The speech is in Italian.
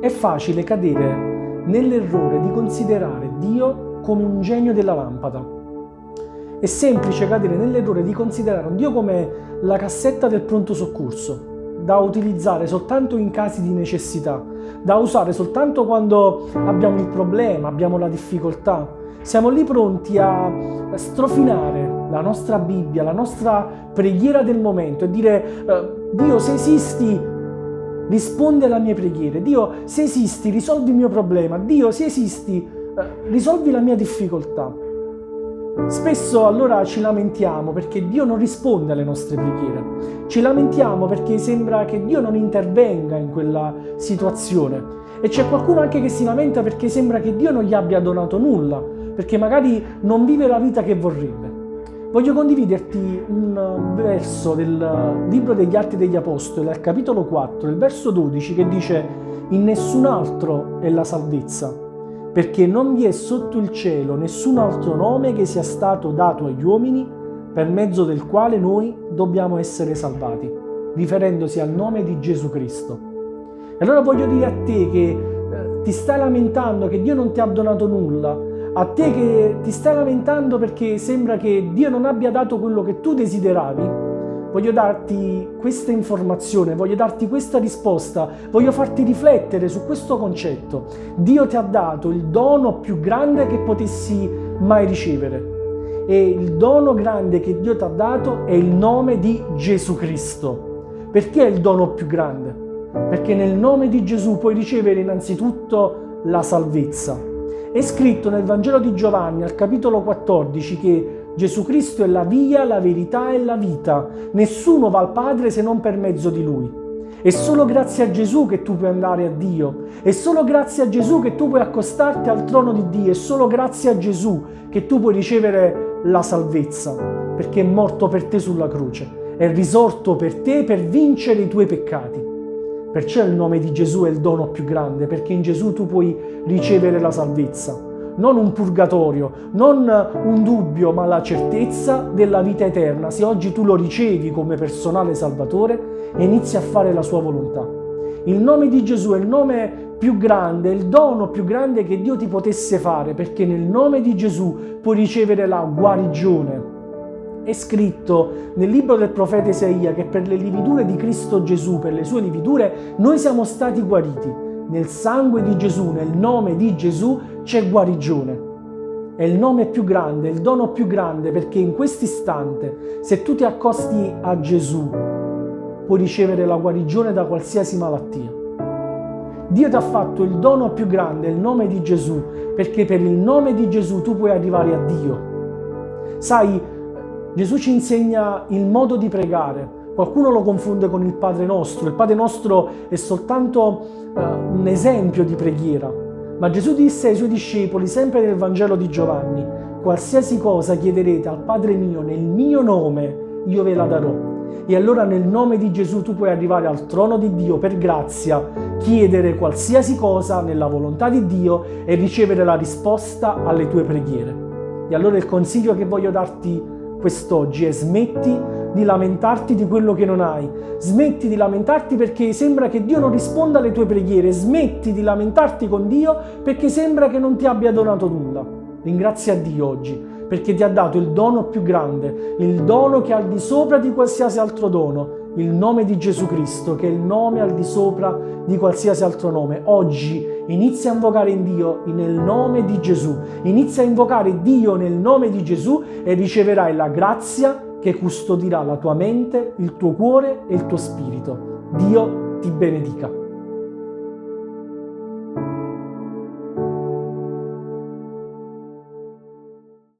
È facile cadere nell'errore di considerare Dio come un genio della lampada. È semplice cadere nell'errore di considerare Dio come la cassetta del pronto soccorso, da utilizzare soltanto in casi di necessità, da usare soltanto quando abbiamo il problema, abbiamo la difficoltà. Siamo lì pronti a strofinare la nostra Bibbia, la nostra preghiera del momento e dire eh, Dio se esisti rispondi alle mie preghiere, Dio se esisti risolvi il mio problema, Dio se esisti eh, risolvi la mia difficoltà. Spesso allora ci lamentiamo perché Dio non risponde alle nostre preghiere, ci lamentiamo perché sembra che Dio non intervenga in quella situazione e c'è qualcuno anche che si lamenta perché sembra che Dio non gli abbia donato nulla, perché magari non vive la vita che vorrebbe. Voglio condividerti un verso del libro degli Atti degli Apostoli, al capitolo 4, il verso 12, che dice in nessun altro è la salvezza perché non vi è sotto il cielo nessun altro nome che sia stato dato agli uomini per mezzo del quale noi dobbiamo essere salvati, riferendosi al nome di Gesù Cristo. E allora voglio dire a te che eh, ti stai lamentando che Dio non ti ha donato nulla, a te che ti stai lamentando perché sembra che Dio non abbia dato quello che tu desideravi, voglio darti questa informazione, voglio darti questa risposta, voglio farti riflettere su questo concetto. Dio ti ha dato il dono più grande che potessi mai ricevere. E il dono grande che Dio ti ha dato è il nome di Gesù Cristo. Perché è il dono più grande? Perché nel nome di Gesù puoi ricevere innanzitutto la salvezza. È scritto nel Vangelo di Giovanni al capitolo 14 che Gesù Cristo è la via, la verità e la vita. Nessuno va al Padre se non per mezzo di Lui. È solo grazie a Gesù che tu puoi andare a Dio. È solo grazie a Gesù che tu puoi accostarti al trono di Dio. È solo grazie a Gesù che tu puoi ricevere la salvezza, perché è morto per te sulla croce. È risorto per te per vincere i tuoi peccati. Perciò il nome di Gesù è il dono più grande, perché in Gesù tu puoi ricevere la salvezza non un purgatorio, non un dubbio, ma la certezza della vita eterna, se oggi tu lo ricevi come personale salvatore inizi a fare la sua volontà. Il nome di Gesù è il nome più grande, il dono più grande che Dio ti potesse fare, perché nel nome di Gesù puoi ricevere la guarigione. È scritto nel libro del profeta Isaia che per le lividure di Cristo Gesù, per le sue lividure, noi siamo stati guariti nel sangue di Gesù, nel nome di Gesù c'è guarigione. È il nome più grande, il dono più grande perché in questo istante, se tu ti accosti a Gesù, puoi ricevere la guarigione da qualsiasi malattia. Dio ti ha fatto il dono più grande, il nome di Gesù, perché per il nome di Gesù tu puoi arrivare a Dio. Sai, Gesù ci insegna il modo di pregare, Qualcuno lo confonde con il Padre nostro. Il Padre nostro è soltanto uh, un esempio di preghiera. Ma Gesù disse ai suoi discepoli, sempre nel Vangelo di Giovanni, qualsiasi cosa chiederete al Padre mio nel mio nome, io ve la darò. E allora nel nome di Gesù tu puoi arrivare al trono di Dio per grazia, chiedere qualsiasi cosa nella volontà di Dio e ricevere la risposta alle tue preghiere. E allora il consiglio che voglio darti quest'oggi è smetti di lamentarti di quello che non hai, smetti di lamentarti perché sembra che Dio non risponda alle tue preghiere, smetti di lamentarti con Dio perché sembra che non ti abbia donato nulla. Ringrazia Dio oggi perché ti ha dato il dono più grande, il dono che è al di sopra di qualsiasi altro dono, il nome di Gesù Cristo, che è il nome al di sopra di qualsiasi altro nome. Oggi inizia a invocare in Dio nel nome di Gesù, inizia a invocare Dio nel nome di Gesù e riceverai la grazia che custodirà la tua mente, il tuo cuore e il tuo spirito. Dio ti benedica.